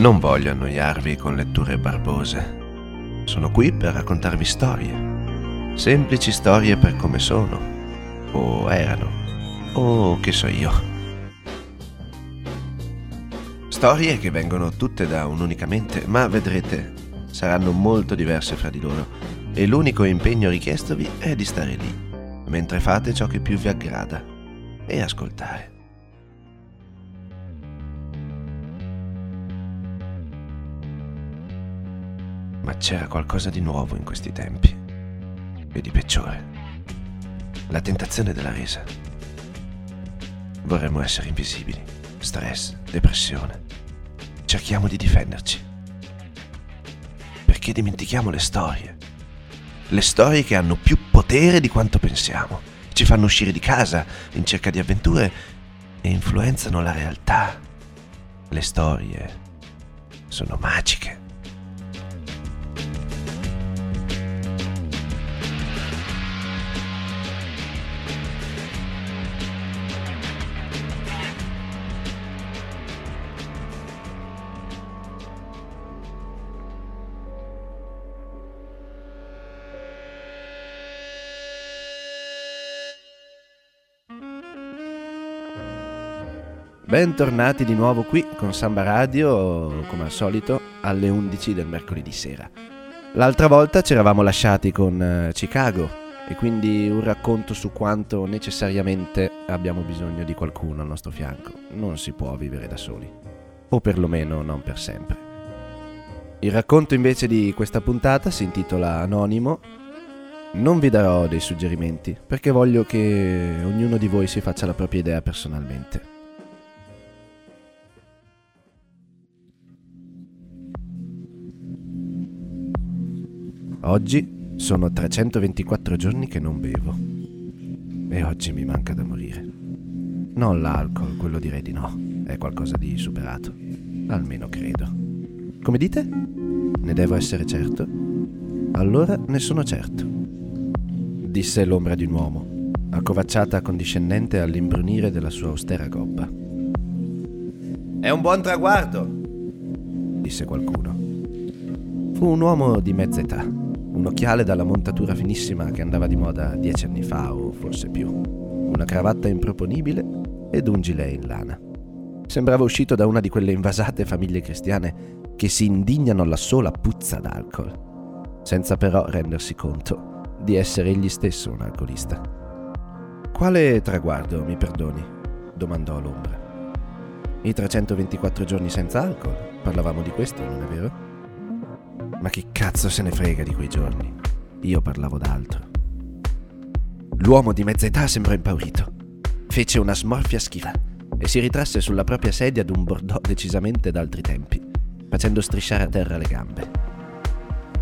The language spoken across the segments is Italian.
Non voglio annoiarvi con letture barbose. Sono qui per raccontarvi storie. Semplici storie per come sono. O erano. O che so io. Storie che vengono tutte da un'unica mente, ma vedrete, saranno molto diverse fra di loro. E l'unico impegno richiestovi è di stare lì, mentre fate ciò che più vi aggrada, e ascoltare. Ma c'era qualcosa di nuovo in questi tempi, e di peggiore. La tentazione della resa. Vorremmo essere invisibili, stress, depressione. Cerchiamo di difenderci. Perché dimentichiamo le storie. Le storie che hanno più potere di quanto pensiamo. Ci fanno uscire di casa in cerca di avventure e influenzano la realtà. Le storie sono magiche. Bentornati di nuovo qui con Samba Radio, come al solito, alle 11 del mercoledì sera. L'altra volta ci eravamo lasciati con eh, Chicago e quindi un racconto su quanto necessariamente abbiamo bisogno di qualcuno al nostro fianco. Non si può vivere da soli, o perlomeno non per sempre. Il racconto invece di questa puntata si intitola Anonimo. Non vi darò dei suggerimenti perché voglio che ognuno di voi si faccia la propria idea personalmente. Oggi sono 324 giorni che non bevo. E oggi mi manca da morire. Non l'alcol, quello direi di no. È qualcosa di superato. Almeno credo. Come dite? Ne devo essere certo? Allora ne sono certo. Disse l'ombra di un uomo, accovacciata condiscendente all'imbrunire della sua austera gobba. È un buon traguardo, disse qualcuno. Fu un uomo di mezza età un occhiale dalla montatura finissima che andava di moda dieci anni fa o forse più, una cravatta improponibile ed un gilet in lana. Sembrava uscito da una di quelle invasate famiglie cristiane che si indignano alla sola puzza d'alcol, senza però rendersi conto di essere egli stesso un alcolista. Quale traguardo, mi perdoni? domandò l'ombra. I 324 giorni senza alcol, parlavamo di questo, non è vero? Ma chi cazzo se ne frega di quei giorni? Io parlavo d'altro. L'uomo di mezza età sembrò impaurito. Fece una smorfia schiva e si ritrasse sulla propria sedia ad un bordeaux decisamente d'altri tempi, facendo strisciare a terra le gambe.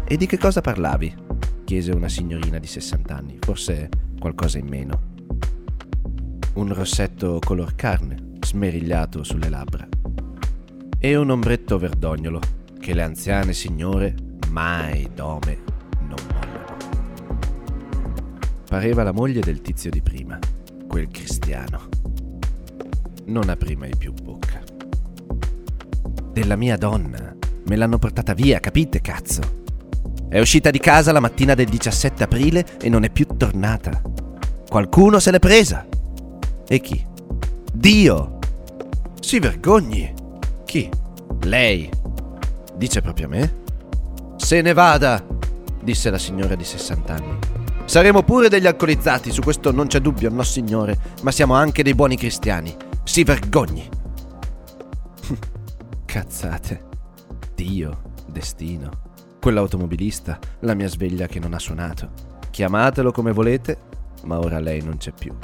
E di che cosa parlavi? chiese una signorina di 60 anni, forse qualcosa in meno. Un rossetto color carne, smerigliato sulle labbra. E un ombretto verdognolo che le anziane signore mai dome non mollano. Pareva la moglie del tizio di prima, quel cristiano. Non aprì mai più bocca. Della mia donna. Me l'hanno portata via, capite, cazzo? È uscita di casa la mattina del 17 aprile e non è più tornata. Qualcuno se l'è presa. E chi? Dio! Si vergogni! Chi? Lei. Dice proprio a me? Se ne vada, disse la signora di 60 anni. Saremo pure degli alcolizzati, su questo non c'è dubbio, no signore, ma siamo anche dei buoni cristiani. Si vergogni. Cazzate. Dio, destino. Quell'automobilista, la mia sveglia che non ha suonato. Chiamatelo come volete, ma ora lei non c'è più.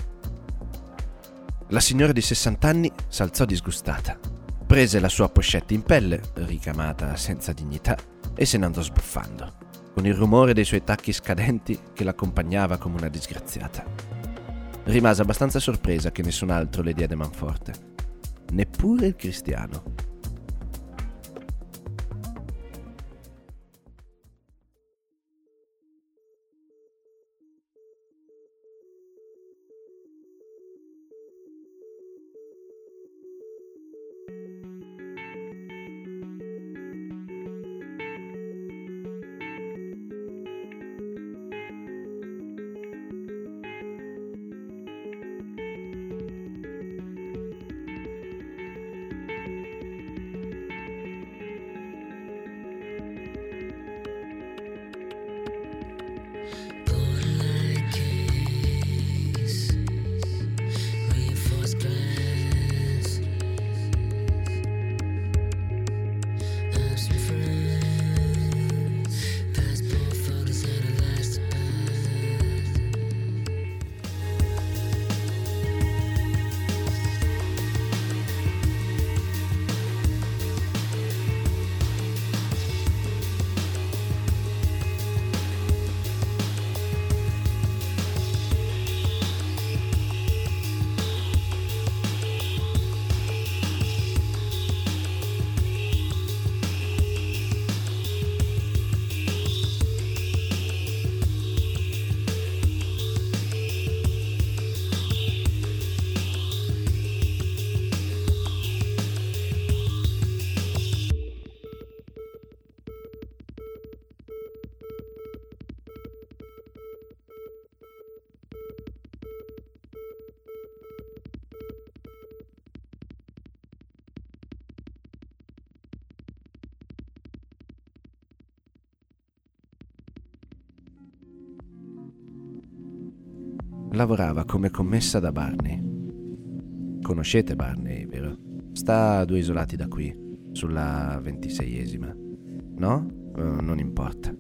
La signora di 60 anni s'alzò disgustata. Prese la sua pochette in pelle, ricamata senza dignità, e se ne andò sbuffando, con il rumore dei suoi tacchi scadenti che l'accompagnava come una disgraziata. Rimase abbastanza sorpresa che nessun altro le diede manforte, neppure il cristiano. Lavorava come commessa da Barney. Conoscete Barney, vero? Sta a due isolati da qui, sulla ventiseiesima. No? Uh, non importa.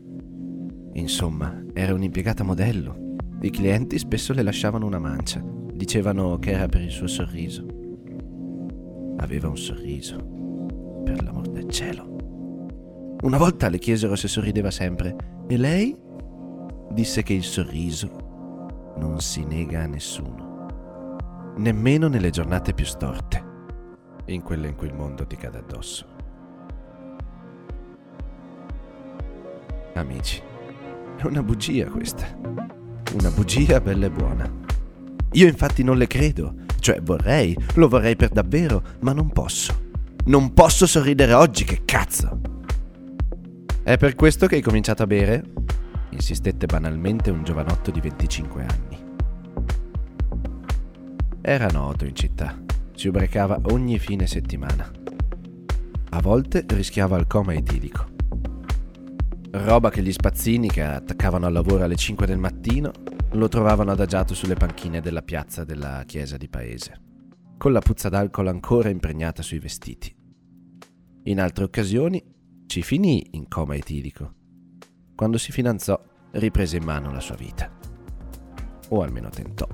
Insomma, era un'impiegata modello. I clienti spesso le lasciavano una mancia. Dicevano che era per il suo sorriso. Aveva un sorriso. Per l'amor del cielo. Una volta le chiesero se sorrideva sempre e lei disse che il sorriso non si nega a nessuno, nemmeno nelle giornate più storte, in quelle in cui il mondo ti cade addosso. Amici, è una bugia questa, una bugia bella e buona. Io infatti non le credo, cioè vorrei, lo vorrei per davvero, ma non posso. Non posso sorridere oggi, che cazzo! È per questo che hai cominciato a bere? Insistette banalmente un giovanotto di 25 anni. Era noto in città, si ubriacava ogni fine settimana. A volte rischiava il coma etilico. Roba che gli spazzini che attaccavano al lavoro alle 5 del mattino lo trovavano adagiato sulle panchine della piazza della chiesa di paese, con la puzza d'alcol ancora impregnata sui vestiti. In altre occasioni ci finì in coma etilico quando si fidanzò, riprese in mano la sua vita. O almeno tentò.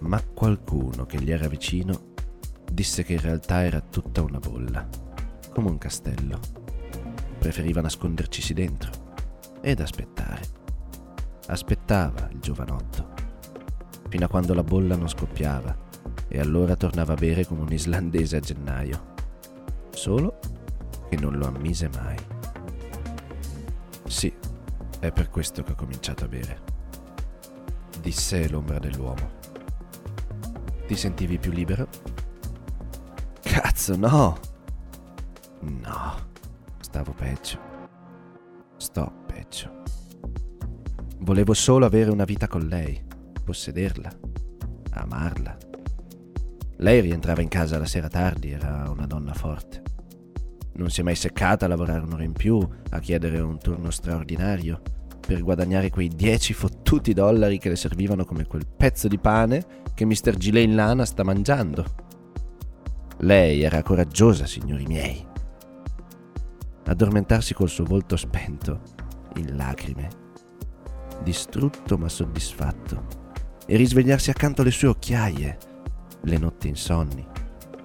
Ma qualcuno che gli era vicino disse che in realtà era tutta una bolla, come un castello. Preferiva nascondercisi dentro ed aspettare. Aspettava il giovanotto, fino a quando la bolla non scoppiava e allora tornava a bere come un islandese a gennaio. Solo che non lo ammise mai. Sì, è per questo che ho cominciato a bere. Disse l'ombra dell'uomo. Ti sentivi più libero? Cazzo, no! No, stavo peggio. Sto peggio. Volevo solo avere una vita con lei, possederla, amarla. Lei rientrava in casa la sera tardi, era una donna forte. Non si è mai seccata a lavorare un'ora in più, a chiedere un turno straordinario, per guadagnare quei 10 fottuti dollari che le servivano come quel pezzo di pane che Mr. Gilane Lana sta mangiando. Lei era coraggiosa, signori miei. Addormentarsi col suo volto spento, in lacrime, distrutto ma soddisfatto, e risvegliarsi accanto alle sue occhiaie, le notti insonni,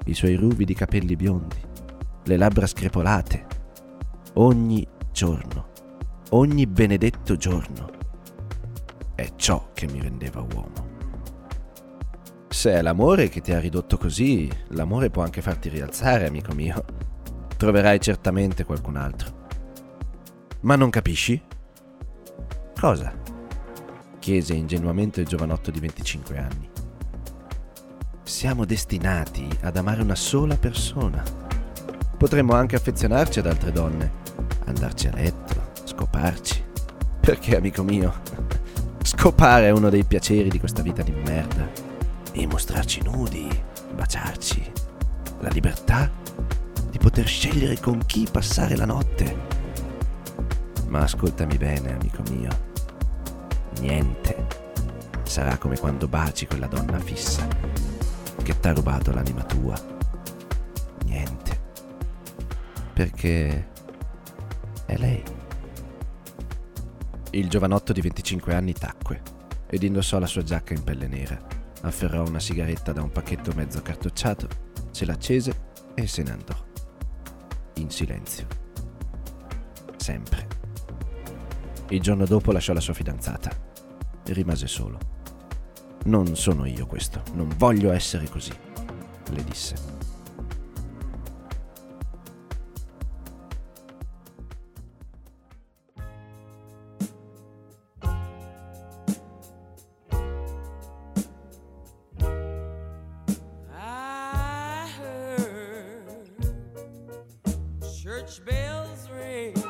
i suoi ruvidi capelli biondi, le labbra screpolate, ogni giorno, ogni benedetto giorno. È ciò che mi rendeva uomo. Se è l'amore che ti ha ridotto così, l'amore può anche farti rialzare, amico mio. Troverai certamente qualcun altro. Ma non capisci? Cosa? chiese ingenuamente il giovanotto di 25 anni. Siamo destinati ad amare una sola persona. Potremmo anche affezionarci ad altre donne, andarci a letto, scoparci. Perché, amico mio, scopare è uno dei piaceri di questa vita di merda. E mostrarci nudi, baciarci. La libertà di poter scegliere con chi passare la notte. Ma ascoltami bene, amico mio. Niente sarà come quando baci quella donna fissa che t'ha rubato l'anima tua perché è lei. Il giovanotto di 25 anni tacque ed indossò la sua giacca in pelle nera. Afferrò una sigaretta da un pacchetto mezzo cartocciato, se l'accese e se ne andò. In silenzio. Sempre. Il giorno dopo lasciò la sua fidanzata rimase solo. Non sono io questo, non voglio essere così, le disse. church bells ring.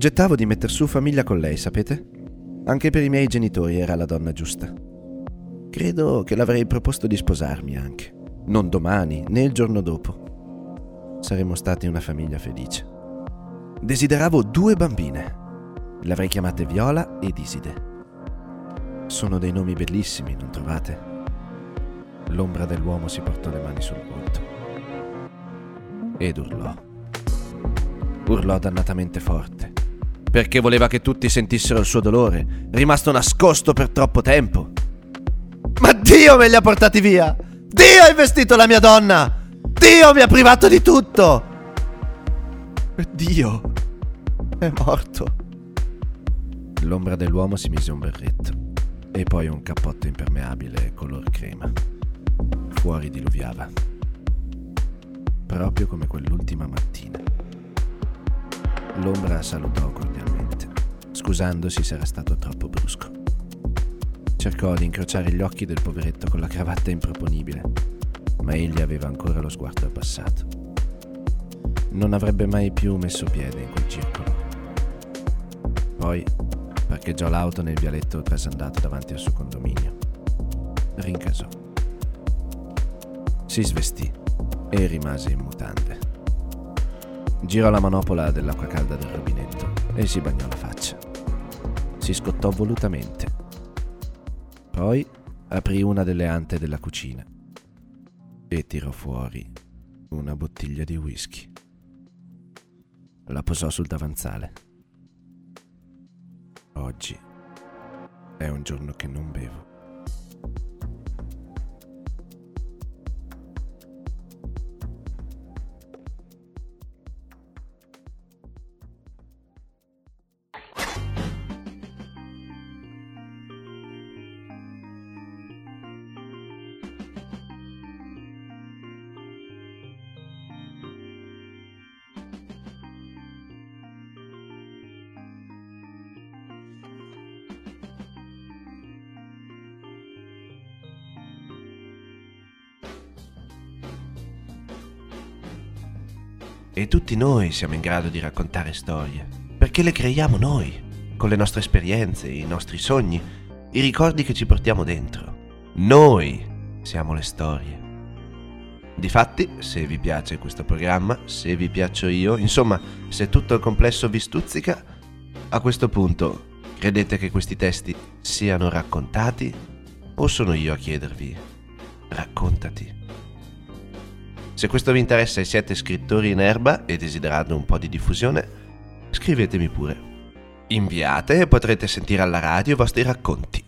Progettavo di metter su famiglia con lei, sapete? Anche per i miei genitori era la donna giusta. Credo che l'avrei proposto di sposarmi anche. Non domani, né il giorno dopo. Saremmo stati una famiglia felice. Desideravo due bambine. L'avrei chiamate Viola ed Iside. Sono dei nomi bellissimi, non trovate? L'ombra dell'uomo si portò le mani sul volto. Ed urlò. Urlò dannatamente forte. Perché voleva che tutti sentissero il suo dolore, rimasto nascosto per troppo tempo. Ma Dio me li ha portati via! Dio ha investito la mia donna! Dio mi ha privato di tutto! Dio è morto. L'ombra dell'uomo si mise un berretto e poi un cappotto impermeabile color crema. Fuori diluviava, proprio come quell'ultima mattina. L'ombra salutò cordialmente, scusandosi se era stato troppo brusco. Cercò di incrociare gli occhi del poveretto con la cravatta improponibile, ma egli aveva ancora lo sguardo abbassato. Non avrebbe mai più messo piede in quel circolo. Poi parcheggiò l'auto nel vialetto trasandato davanti al suo condominio. Rincasò. Si svestì e rimase in mutande. Girò la manopola dell'acqua calda del rubinetto e si bagnò la faccia. Si scottò volutamente. Poi aprì una delle ante della cucina e tirò fuori una bottiglia di whisky. La posò sul davanzale. Oggi è un giorno che non bevo. E tutti noi siamo in grado di raccontare storie, perché le creiamo noi, con le nostre esperienze, i nostri sogni, i ricordi che ci portiamo dentro. Noi siamo le storie. Difatti, se vi piace questo programma, se vi piaccio io, insomma, se tutto il complesso vi stuzzica, a questo punto credete che questi testi siano raccontati o sono io a chiedervi raccontati? Se questo vi interessa e siete scrittori in erba e desiderate un po' di diffusione, scrivetemi pure. Inviate e potrete sentire alla radio i vostri racconti.